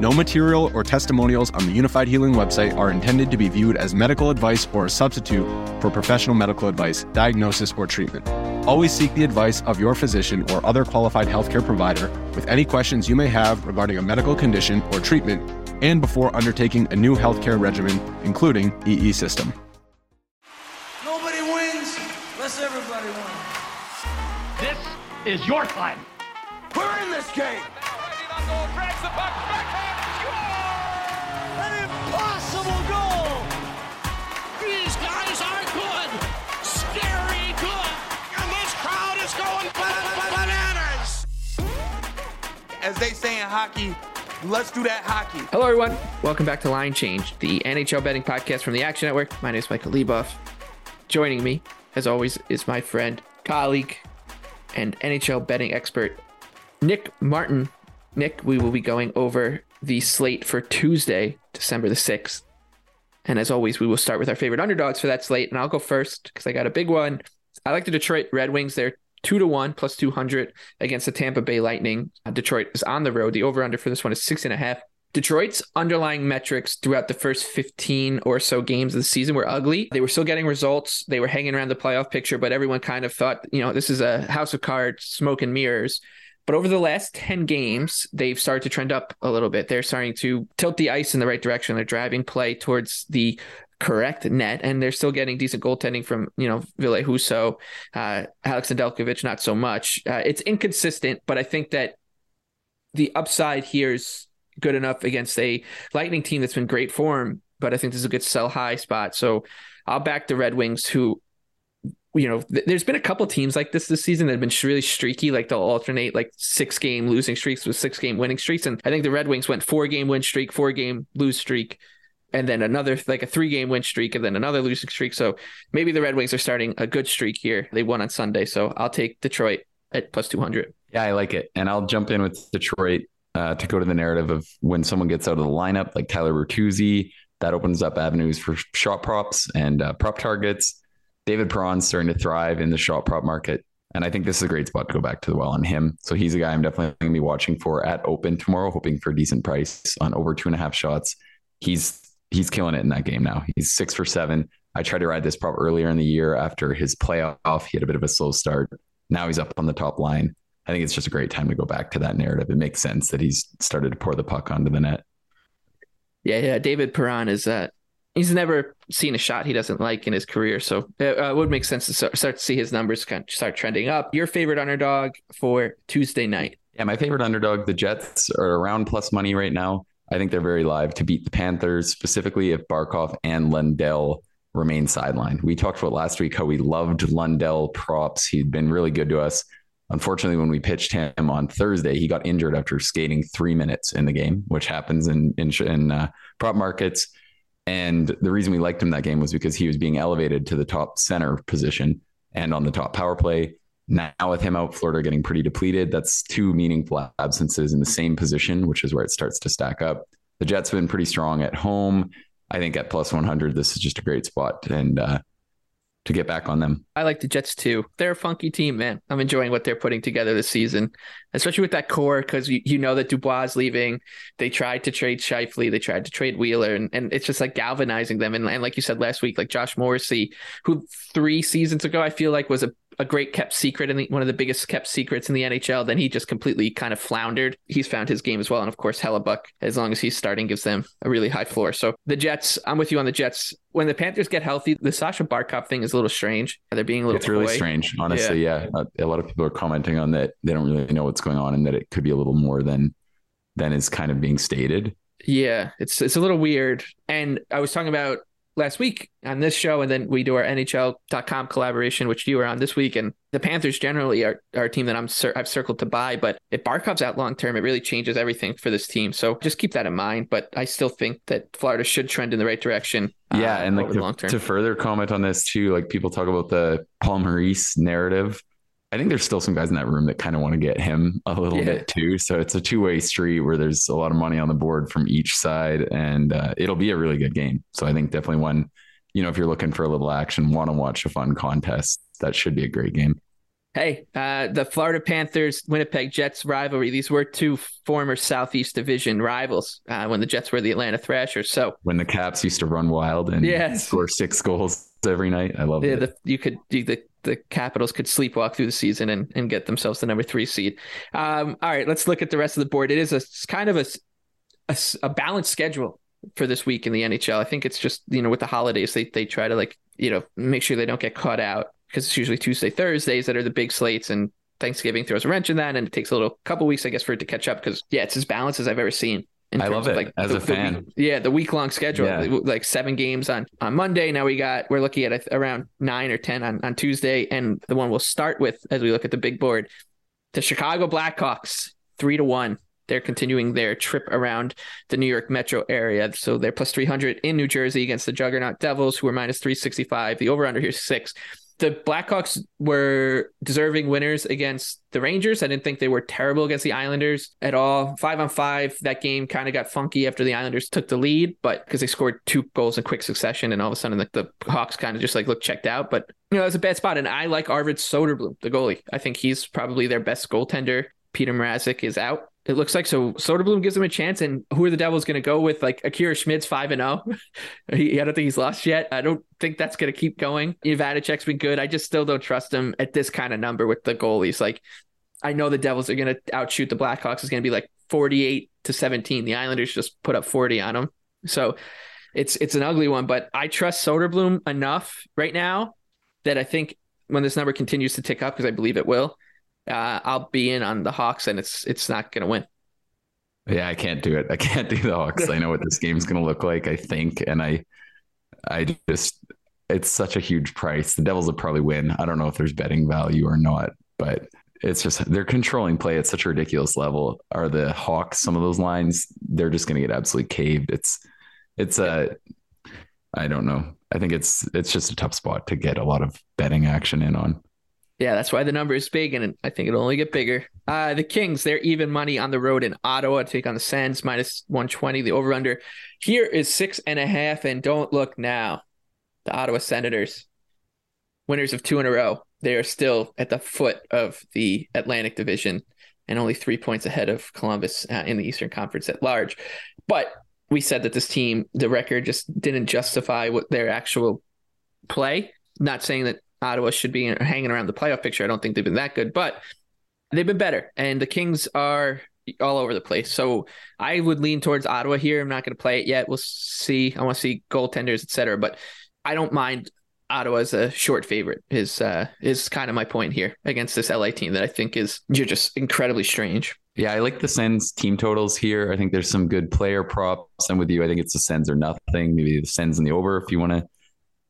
No material or testimonials on the Unifyd Healing website are intended to be viewed as medical advice or a substitute for professional medical advice, diagnosis, or treatment. Always seek the advice of your physician or other qualified healthcare provider with any questions you may have regarding a medical condition or treatment and before undertaking a new healthcare regimen, including EE system. Nobody wins unless everybody wins. This is your time. We're in this game. Hockey, let's do that hockey. Hello, everyone. Welcome back to Line Change, the NHL betting podcast from the Action Network. My name is Michael Leboff. Joining me, as always, is my friend, colleague, and NHL betting expert, Nick Martin. Nick, we will be going over the slate for Tuesday, December the 6th. And as always, we will start with our favorite underdogs for that slate. And I'll go first because I got a big one. I like the Detroit Red Wings. They're two to one plus 200 against the Tampa Bay Lightning. Uh, Detroit is on the road. The over under for this one is six and a half. Detroit's underlying metrics throughout the first 15 or so games of the season were ugly. They were still getting results. They were hanging around the playoff picture, but everyone kind of thought, you know, this is a house of cards, smoke and mirrors. But over the last 10 games, they've started to trend up a little bit. They're starting to tilt the ice in the right direction. They're driving play towards the correct net, and they're still getting decent goaltending from, you know, Ville Husso, uh, Alex Nedeljkovic, not so much. Uh, it's inconsistent, but I think that the upside here is good enough against a Lightning team that's been great form, but I think this is a good sell high spot. So I'll back the Red Wings, who you know, th- there's been a couple teams like this this season that have been really streaky. Like they'll alternate like six game losing streaks with six game winning streaks. And I think the Red Wings went four game win streak, four game lose streak, and then another like a three game win streak, and then another losing streak. So maybe the Red Wings are starting a good streak here. They won on Sunday, so I'll take Detroit at plus two hundred. Yeah, I like it, and I'll jump in with Detroit uh, to go to the narrative of when someone gets out of the lineup, like Tyler Bertuzzi. That opens up avenues for shot props and uh, prop targets. David Perron's starting to thrive in the shot prop market. And I think this is a great spot to go back to the well on him. So he's a guy I'm definitely going to be watching for at open tomorrow, hoping for a decent price on over two and a half shots. He's he's killing it in that game now. He's six for seven. I tried to ride this prop earlier in the year after his playoff. He had a bit of a slow start. Now he's up on the top line. I think it's just a great time to go back to that narrative. It makes sense that he's started to pour the puck onto the net. Yeah, yeah. David Perron is uh he's never seen a shot he doesn't like in his career, so it uh, would make sense to start, start to see his numbers kind of start trending up. Your favorite underdog for Tuesday night? Yeah, my favorite underdog, the Jets, are around plus money right now. I think they're very live to beat the Panthers, specifically if Barkov and Lundell remain sidelined. We talked about last week how we loved Lundell props. He'd been really good to us. Unfortunately, when we pitched him on Thursday, he got injured after skating three minutes in the game, which happens in in, in uh, prop markets. And the reason we liked him that game was because he was being elevated to the top center position and on the top power play. Now with him out, Florida getting pretty depleted. That's two meaningful absences in the same position, which is where it starts to stack up. The Jets have been pretty strong at home. I think at plus 100, this is just a great spot. And uh, to get back on them. I like the Jets too. They're a funky team, man. I'm enjoying what they're putting together this season, especially with that core because you, you know that Dubois is leaving. They tried to trade Scheifele, they tried to trade Wheeler, and, and it's just like galvanizing them. And, and like you said last week, like Josh Morrissey, who three seasons ago I feel like was a a great kept secret and one of the biggest kept secrets in the NHL. Then he just completely kind of floundered. He's found his game as well. And of course, Hellebuyck, as long as he's starting, gives them a really high floor. So the Jets, I'm with you on the Jets. When the Panthers get healthy, the Sasha Barkov thing is a little strange. They're being a little. It's really strange, honestly. Yeah. yeah, uh, a lot of people are commenting on that. They don't really know what's going on, and that it could be a little more than than is kind of being stated. Yeah, it's it's a little weird. And I was talking about last week on this show, and then we do our NHL.com collaboration, which you were on this week. And the Panthers generally are, are a team that I'm I've circled to buy, but if Barkov's out long term, it really changes everything for this team. So just keep that in mind. But I still think that Florida should trend in the right direction. Yeah, uh, and like over the long term. to, to further comment on this too, like people talk about the Paul Maurice narrative. I think there's still some guys in that room that kind of want to get him a little Yeah. bit too. So it's a two way street where there's a lot of money on the board from each side, and uh, it'll be a really good game. So I think definitely one, you know, if you're looking for a little action, want to watch a fun contest, that should be a great game. Hey, uh, the Florida Panthers, Winnipeg Jets rivalry. These were two former Southeast Division rivals uh, when the Jets were the Atlanta Thrashers. So When the Caps used to run wild and Yes. score six goals every night, I love yeah, it. the, you could you, the the Capitals could sleepwalk through the season and, and get themselves the number three seed. Um, all right, let's look at the rest of the board. It is a kind of a a balanced schedule for this week in the NHL. I think it's just you know with the holidays they they try to like you know make sure they don't get caught out because it's usually Tuesday Thursdays that are the big slates and Thanksgiving throws a wrench in that and it takes a little couple weeks I guess for it to catch up because yeah it's as balanced as I've ever seen. In I love it, as a the fan. week- yeah, the week long schedule, Yeah. like seven games on on Monday. Now we got we're looking at a- around nine or ten on on Tuesday, and the one we'll start with as we look at the big board, the Chicago Blackhawks three to one. They're continuing their trip around the New York metro area. So they're plus 300 in New Jersey against the Juggernaut Devils, who are minus 365. The over under here is six. The Blackhawks were deserving winners against the Rangers. I didn't think they were terrible against the Islanders at all. Five on five, that game kind of got funky after the Islanders took the lead, but because they scored two goals in quick succession, and all of a sudden the, the Hawks kind of just like looked checked out. But you know, it was a bad spot. And I like Arvid Soderblom, the goalie. I think he's probably their best goaltender. Peter Mrazek is out. It looks like so. Soderblom gives them a chance, and who are the Devils going to go with? Like Akira Schmid's five and zero. Oh? He, I don't think he's lost yet. I don't think that's going to keep going. Ivanichek's been good. I just still don't trust him at this kind of number with the goalies. Like, I know the Devils are going to outshoot the Blackhawks. Is going to be like 48 to 17. The Islanders just put up 40 on them. So it's it's an ugly one, but I trust Soderblom enough right now that I think when this number continues to tick up, because I believe it will, uh, I'll be in on the Hawks, and it's it's not going to win. Yeah, I can't do it. I can't do the Hawks. I know what this game's going to look like. I think, and I, I just, it's such a huge price. The Devils will probably win. I don't know if there's betting value or not, but it's just they're controlling play at such a ridiculous level. Are the Hawks some of those lines? They're just going to get absolutely caved. It's, it's a, I don't know. I think it's it's just a tough spot to get a lot of betting action in on. Yeah, that's why the number is big, and I think it'll only get bigger. Uh, the Kings, they're even money on the road in Ottawa take on the Sens, minus 120. The over under here is six and a half, and don't look now. The Ottawa Senators, winners of two in a row, they are still at the foot of the Atlantic Division and only three points ahead of Columbus uh, in the Eastern Conference at large. But we said that this team, the record just didn't justify what their actual play. Not saying that Ottawa should be hanging around the playoff picture. I don't think they've been that good, but they've been better. And the Kings are all over the place. So I would lean towards Ottawa here. I'm not going to play it yet. We'll see. I want to see goaltenders, et cetera. But I don't mind Ottawa as a short favorite. Is uh, is kind of my point here against this LA team that I think is you're just incredibly strange. Yeah, I like the Sens team totals here. I think there's some good player props. I'm with you. I think it's the Sens or nothing. Maybe the Sens in the over if you want to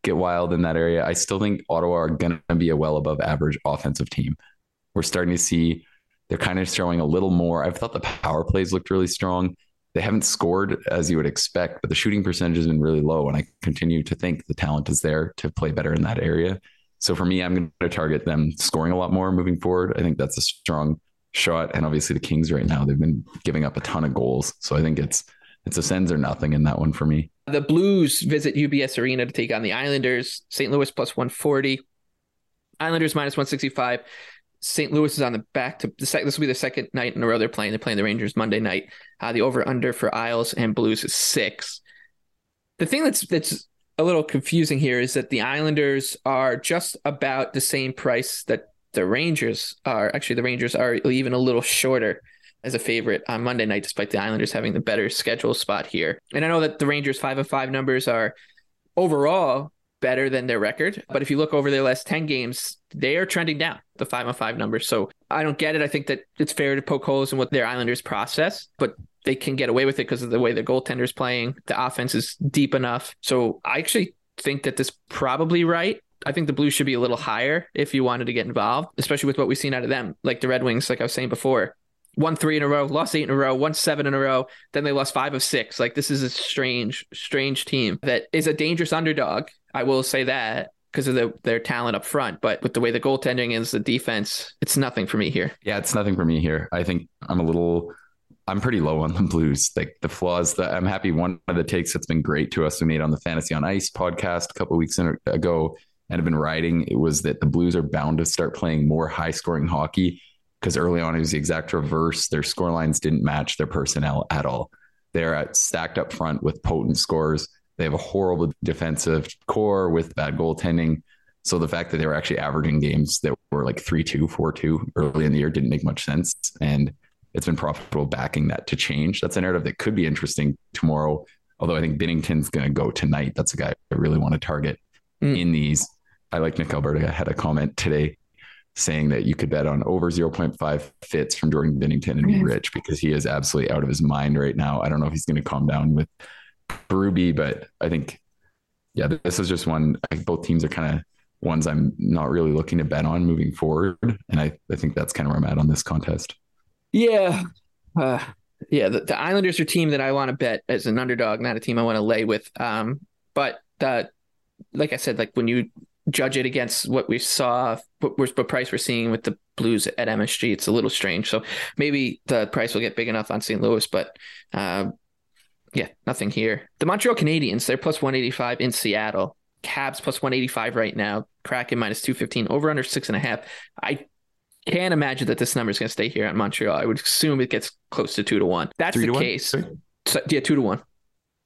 get wild in that area. I still think Ottawa are going to be a well above average offensive team. We're starting to see they're kind of showing a little more. I've thought the power plays looked really strong. They haven't scored as you would expect, but the shooting percentage has been really low. And I continue to think the talent is there to play better in that area. So for me, I'm going to target them scoring a lot more moving forward. I think that's a strong shot. And obviously the Kings right now, they've been giving up a ton of goals. So I think it's it's a Sens or nothing in that one for me. The Blues visit UBS Arena to take on the Islanders. St. Louis plus 140. Islanders minus 165. St. Louis is on the back to the sec- this will be the second night in a row they're playing. They're playing the Rangers Monday night. Uh, the over under for Isles and Blues is six. The thing that's that's a little confusing here is that the Islanders are just about the same price that the Rangers are. Actually, the Rangers are even a little shorter as a favorite on Monday night, despite the Islanders having the better schedule spot here. And I know that the Rangers five of five numbers are overall better than their record. But if you look over their last 10 games, they are trending down the five on five numbers. So I don't get it. I think that it's fair to poke holes in what their Islanders process, but they can get away with it because of the way the goaltender's playing. The offense is deep enough. So I actually think that this probably right. I think the Blues should be a little higher if you wanted to get involved, especially with what we've seen out of them. Like the Red Wings, like I was saying before, won three in a row, lost eight in a row, won seven in a row. Then they lost five of six. Like this is a strange, strange team that is a dangerous underdog. I will say that because of the, their talent up front. But with the way the goaltending is, the defense, it's nothing for me here. Yeah, it's nothing for me here. I think I'm a little. I'm pretty low on the Blues. Like the flaws that I'm happy. One of the takes that's been great to us we made on the Fantasy on Ice podcast a couple weeks ago and have been writing it was that the Blues are bound to start playing more high scoring hockey because early on it was the exact reverse. Their score lines didn't match their personnel at all. They're at stacked up front with potent scores. They have a horrible defensive core with bad goaltending. So the fact that they were actually averaging games that were like 3 2, 4 2 early in the year didn't make much sense. And it's been profitable backing that to change. That's a narrative that could be interesting tomorrow. Although I think Binnington's going to go tonight. That's a guy I really want to target mm. in these. I like Nick Alberta had a comment today saying that you could bet on over 0.5 fits from Jordan Binnington and be rich because he is absolutely out of his mind right now. I don't know if he's going to calm down with Berube, but I think, yeah, this is just one. I both teams are kind of ones I'm not really looking to bet on moving forward. And I, I think that's kind of where I'm at on this contest. Yeah. Uh, yeah. The, the Islanders are a team that I want to bet as an underdog, not a team I want to lay with. Um, but the, like I said, like when you judge it against what we saw, what, what price we're seeing with the Blues at MSG. It's a little strange. So maybe the price will get big enough on St. Louis, but uh, yeah, nothing here. The Montreal Canadiens, they're plus 185 in Seattle. Habs plus 185 right now. Kraken minus 215, over under six and a half. I can't imagine that this number is going to stay here at Montreal. I would assume it gets close to two to one. That's Three the case. So, yeah, two to one.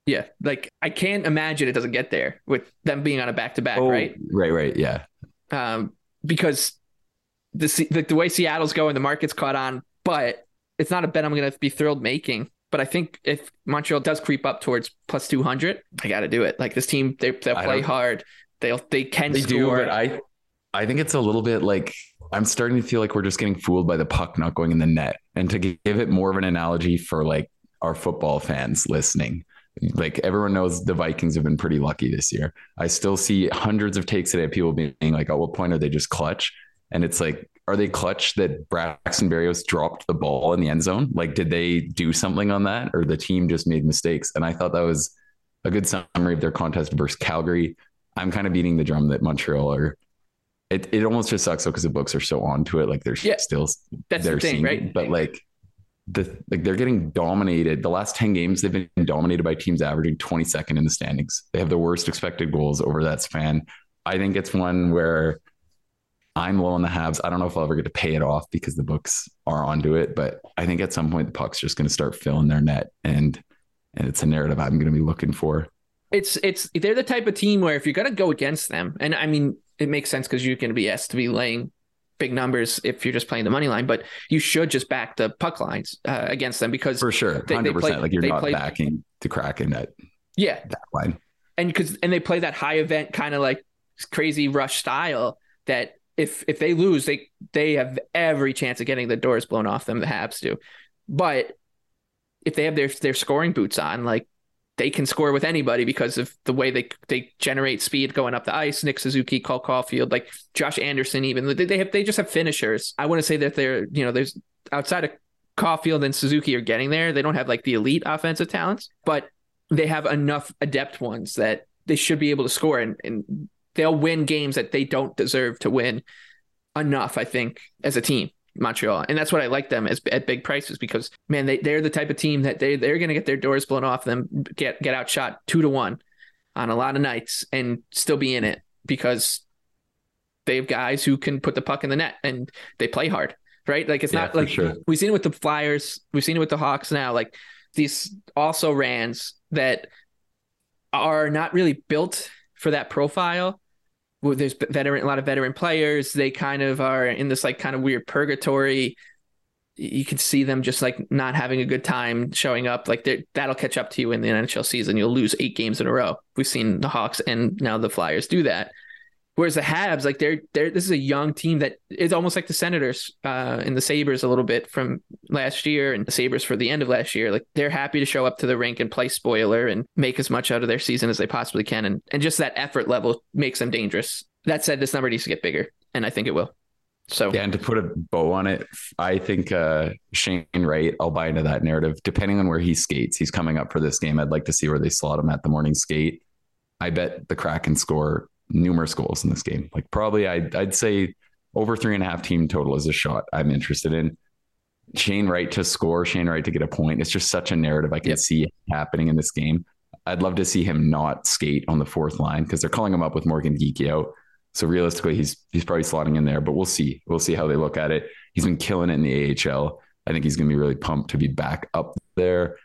Yeah, like I can't imagine it doesn't get there with them being on a back to back, right? Right, right, yeah. Um, because the, the the way Seattle's going, the market's caught on, but it's not a bet I'm going to be thrilled making. But I think if Montreal does creep up towards plus two hundred, I got to do it. Like this team, they they'll play hard. They'll they can they score. do, but I I think it's a little bit like I'm starting to feel like we're just getting fooled by the puck not going in the net. And to give it more of an analogy for like our football fans listening, like everyone knows the Vikings have been pretty lucky this year. I still see hundreds of takes today of people being like, at what point are they just clutch? And it's like, are they clutch that Braxton Berrios dropped the ball in the end zone? Like, did they do something on that or the team just made mistakes? And I thought that was a good summary of their contest versus Calgary. I'm kind of beating the drum that Montreal are. It, it almost just sucks though because the books are so on to it. Like they're yeah, still that's they're the thing, right? But like the like they're getting dominated. The last 10 games they've been dominated by teams averaging 22nd in the standings. They have the worst expected goals over that span. I think it's one where I'm low on the Habs. I don't know if I'll ever get to pay it off because the books are onto it, but I think at some point the puck's just going to start filling their net and and it's a narrative I'm going to be looking for. It's it's they're the type of team where if you're going to go against them, and I mean it makes sense because you're going to be asked to be laying big numbers if you're just playing the money line, but you should just back the puck lines uh, against them because for sure, hundred percent. Like you're not play, backing the Kraken at yeah that line, and because and they play that high event kind of like crazy rush style that if if they lose, they they have every chance of getting the doors blown off them. The Habs do, but if they have their their scoring boots on, like they can score with anybody because of the way they they generate speed going up the ice. Nick Suzuki, Cole Caufield, like Josh Anderson, even they, have they just have finishers. I want to say that they're you know there's outside of Caufield and Suzuki are getting there. They don't have like the elite offensive talents, but they have enough adept ones that they should be able to score and, and they'll win games that they don't deserve to win enough. I think as a team. Montreal. And that's what I like them as at big prices because man, they, they're the type of team that they they're gonna get their doors blown off them, get get outshot two to one on a lot of nights and still be in it because they have guys who can put the puck in the net and they play hard. Right. Like it's yeah, not like sure. we've seen it with the Flyers, we've seen it with the Hawks now. Like these also rans that are not really built for that profile well, there's veteran a lot of veteran players. They kind of are in this like kind of weird purgatory. You can see them just like not having a good time showing up. Like that'll catch up to you in the NHL season. You'll lose eight games in a row. We've seen the Hawks and now the Flyers do that. Whereas the Habs, like they're they're this is a young team that is almost like the Senators uh, and the Sabres a little bit from last year and the Sabres for the end of last year. Like they're happy to show up to the rink and play spoiler and make as much out of their season as they possibly can. And and just that effort level makes them dangerous. That said, this number needs to get bigger, and I think it will. So yeah, and to put a bow on it, I think uh, Shane Wright. I'll buy into that narrative. Depending on where he skates, he's coming up for this game. I'd like to see where they slot him at the morning skate. I bet the Kraken score numerous goals in this game. Like probably, I'd, I'd say over three and a half team total is a shot I'm interested in. Shane Wright to score, Shane Wright to get a point. It's just such a narrative I can yep. see happening in this game. I'd love to see him not skate on the fourth line because they're calling him up with Morgan Geekie out. So realistically, he's he's probably slotting in there, but we'll see. We'll see how they look at it. He's been killing it in the AHL. I think he's going to be really pumped to be back up there.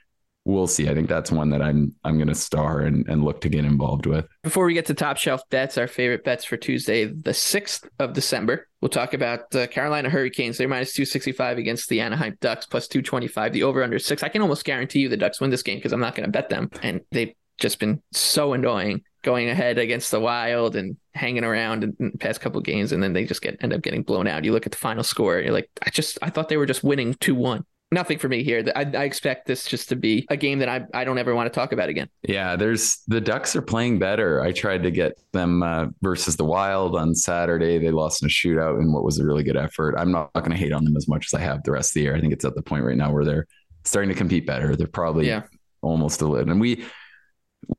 We'll see. I think that's one that I'm I'm going to star and, and look to get involved with. Before we get to top shelf bets, our favorite bets for Tuesday, the sixth of December, we'll talk about the Carolina Hurricanes. They're minus two sixty five against the Anaheim Ducks, plus two twenty five. The over under six. I can almost guarantee you the Ducks win this game because I'm not going to bet them, and they've just been so annoying going ahead against the Wild and hanging around in the past couple games, and then they just get end up getting blown out. You look at the final score, you're like, I just I thought they were just winning two one. Nothing for me here. I, I expect this just to be a game that I, I don't ever want to talk about again. Yeah, there's the Ducks are playing better. I tried to get them uh, versus the Wild on Saturday. They lost in a shootout in what was a really good effort. I'm not, going to hate on them as much as I have the rest of the year. I think it's at the point right now where they're starting to compete better. They're probably yeah. almost a little. And we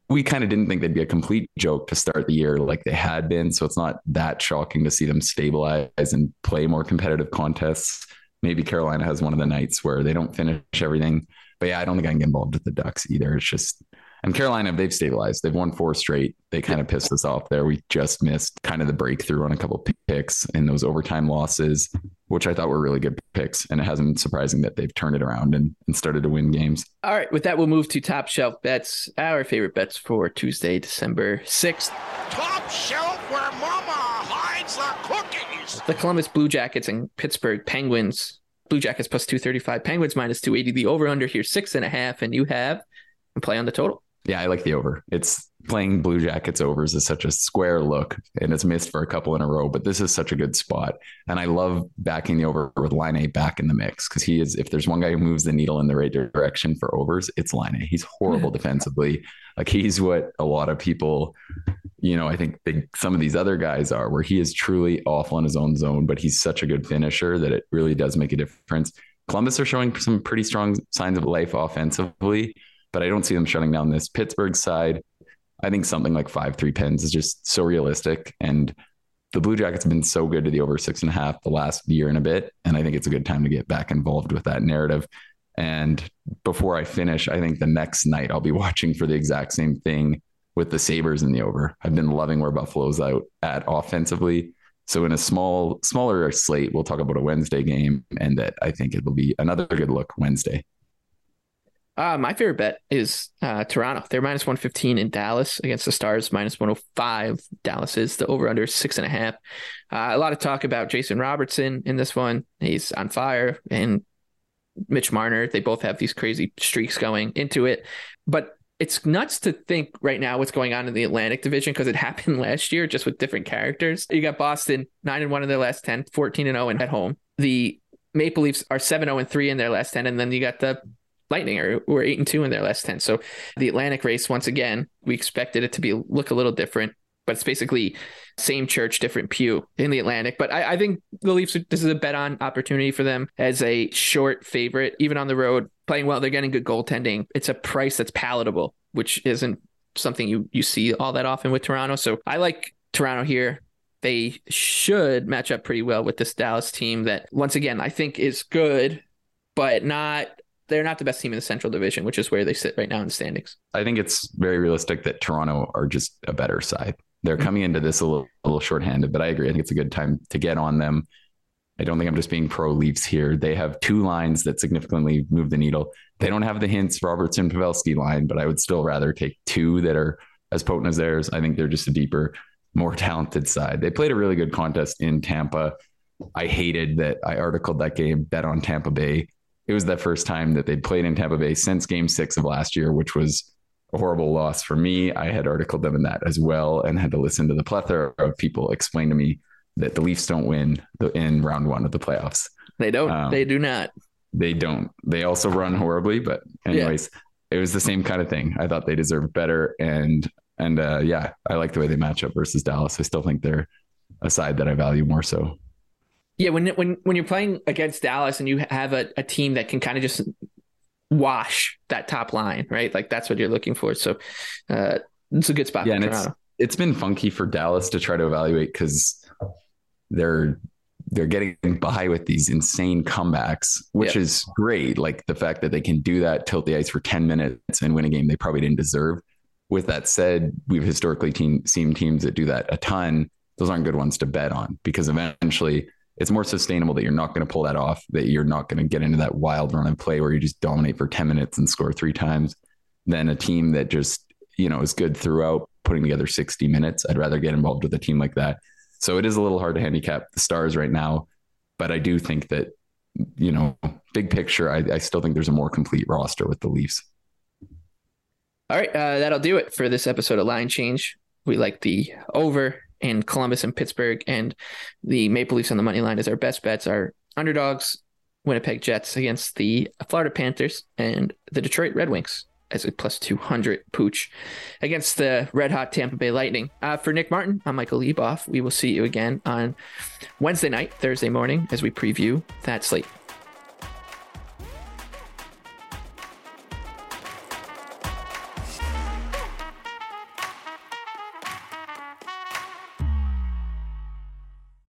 we kind of didn't think they'd be a complete joke to start the year like they had been. So it's not that shocking to see them stabilize and play more competitive contests. Maybe Carolina has one of the nights where they don't finish everything. But yeah, I don't think I can get involved with the Ducks either. It's just and Carolina, they've stabilized. They've won four straight. They kind of pissed us off there. We just missed kind of the breakthrough on a couple picks in those overtime losses, which I thought were really good picks. And it hasn't been surprising that they've turned it around and, and started to win games. All right. With that, we'll move to top shelf bets, our favorite bets for Tuesday, December 6th. Top shelf where The Columbus Blue Jackets and Pittsburgh Penguins. Blue Jackets plus 235, Penguins minus 280. The over under here, six and a half. And you have and play on the total. Yeah, I like the over. It's playing Blue Jackets overs is such a square look and it's missed for a couple in a row, but this is such a good spot. And I love backing the over with Laine back in the mix because he is, if there's one guy who moves the needle in the right direction for overs, it's Laine. He's horrible defensively. Like he's what a lot of people, you know, I think some of these other guys are, where he is truly awful in his own zone, but he's such a good finisher that it really does make a difference. Columbus are showing some pretty strong signs of life offensively but I don't see them shutting down this Pittsburgh side. I think something like five three Pens is just so realistic, and the Blue Jackets have been so good to the over six and a half the last year and a bit, and I think it's a good time to get back involved with that narrative. And before I finish, I think the next night I'll be watching for the exact same thing with the Sabres in the over. I've been loving where Buffalo's out at offensively. So in a small, smaller slate, we'll talk about a Wednesday game, and that I think it will be another good look Wednesday. Uh, my favorite bet is uh, Toronto. They're minus 115 in Dallas against the Stars, minus 105. Dallas is the over under six and a half. Uh, a lot of talk about Jason Robertson in this one. He's on fire. And Mitch Marner, they both have these crazy streaks going into it. But it's nuts to think right now what's going on in the Atlantic division because it happened last year just with different characters. You got Boston 9 and 1 in their last 10, 14 and 0 and at home. The Maple Leafs are 7 0 and 3 in their last 10 and then you got the Lightning are were eight and two in their last ten. So the Atlantic race, once again, we expected it to be look a little different, but it's basically same church, different pew in the Atlantic. But I, I think the Leafs this is a bet on opportunity for them as a short favorite, even on the road, playing well. They're getting good goaltending. It's a price that's palatable, which isn't something you you see all that often with Toronto. So I like Toronto here they should match up pretty well with this Dallas team that once again I think is good, but not they're not the best team in the Central Division, which is where they sit right now in the standings. I think it's very realistic that Toronto are just a better side. They're coming into this a little, a little shorthanded, but I agree. I think it's a good time to get on them. I don't think I'm just being pro Leafs here. They have two lines that significantly move the needle. They don't have the Hintz Robertson Pavelski line, but I would still rather take two that are as potent as theirs. I think they're just a deeper, more talented side. They played a really good contest in Tampa. I hated that I articled that game, bet on Tampa Bay it was the first time that they'd played in Tampa Bay since game six of last year, which was a horrible loss for me. I had articled them in that as well and had to listen to the plethora of people explain to me that the Leafs don't win the, in round one of the playoffs. They don't. Um, they do not. They don't. They also run horribly, but anyways, it was the same kind of thing. I thought they deserved better, and and uh, yeah, I like the way they match up versus Dallas. I still think they're a side that I value more so. Yeah, when when when you're playing against Dallas and you have a, a team that can kind of just wash that top line, right? Like that's what you're looking for. So uh, it's a good spot Yeah, for and it's it's been funky for Dallas to try to evaluate because they're they're getting by with these insane comebacks, which Yeah. is great. Like the fact that they can do that, tilt the ice for 10 minutes and win a game they probably didn't deserve. With that said, we've historically team, seen teams that do that a ton. Those aren't good ones to bet on because eventually it's more sustainable that you're not going to pull that off, that you're not going to get into that wild run and play where you just dominate for 10 minutes and score three times than a team that just, you know, is good throughout putting together 60 minutes. I'd rather get involved with a team like that. So it is a little hard to handicap the stars right now, but I do think that, you know, big picture, I, I still think there's a more complete roster with the Leafs. All right, uh, that'll do it for this episode of Line Change. We like the over in Columbus and Pittsburgh, and the Maple Leafs on the money line as our best bets. Our underdogs, Winnipeg Jets against the Florida Panthers, and the Detroit Red Wings as a plus 200 pooch against the red hot Tampa Bay Lightning. Uh, for Nick Martin, I'm Michael Leboff. We will see you again on Wednesday night, Thursday morning, as we preview that slate.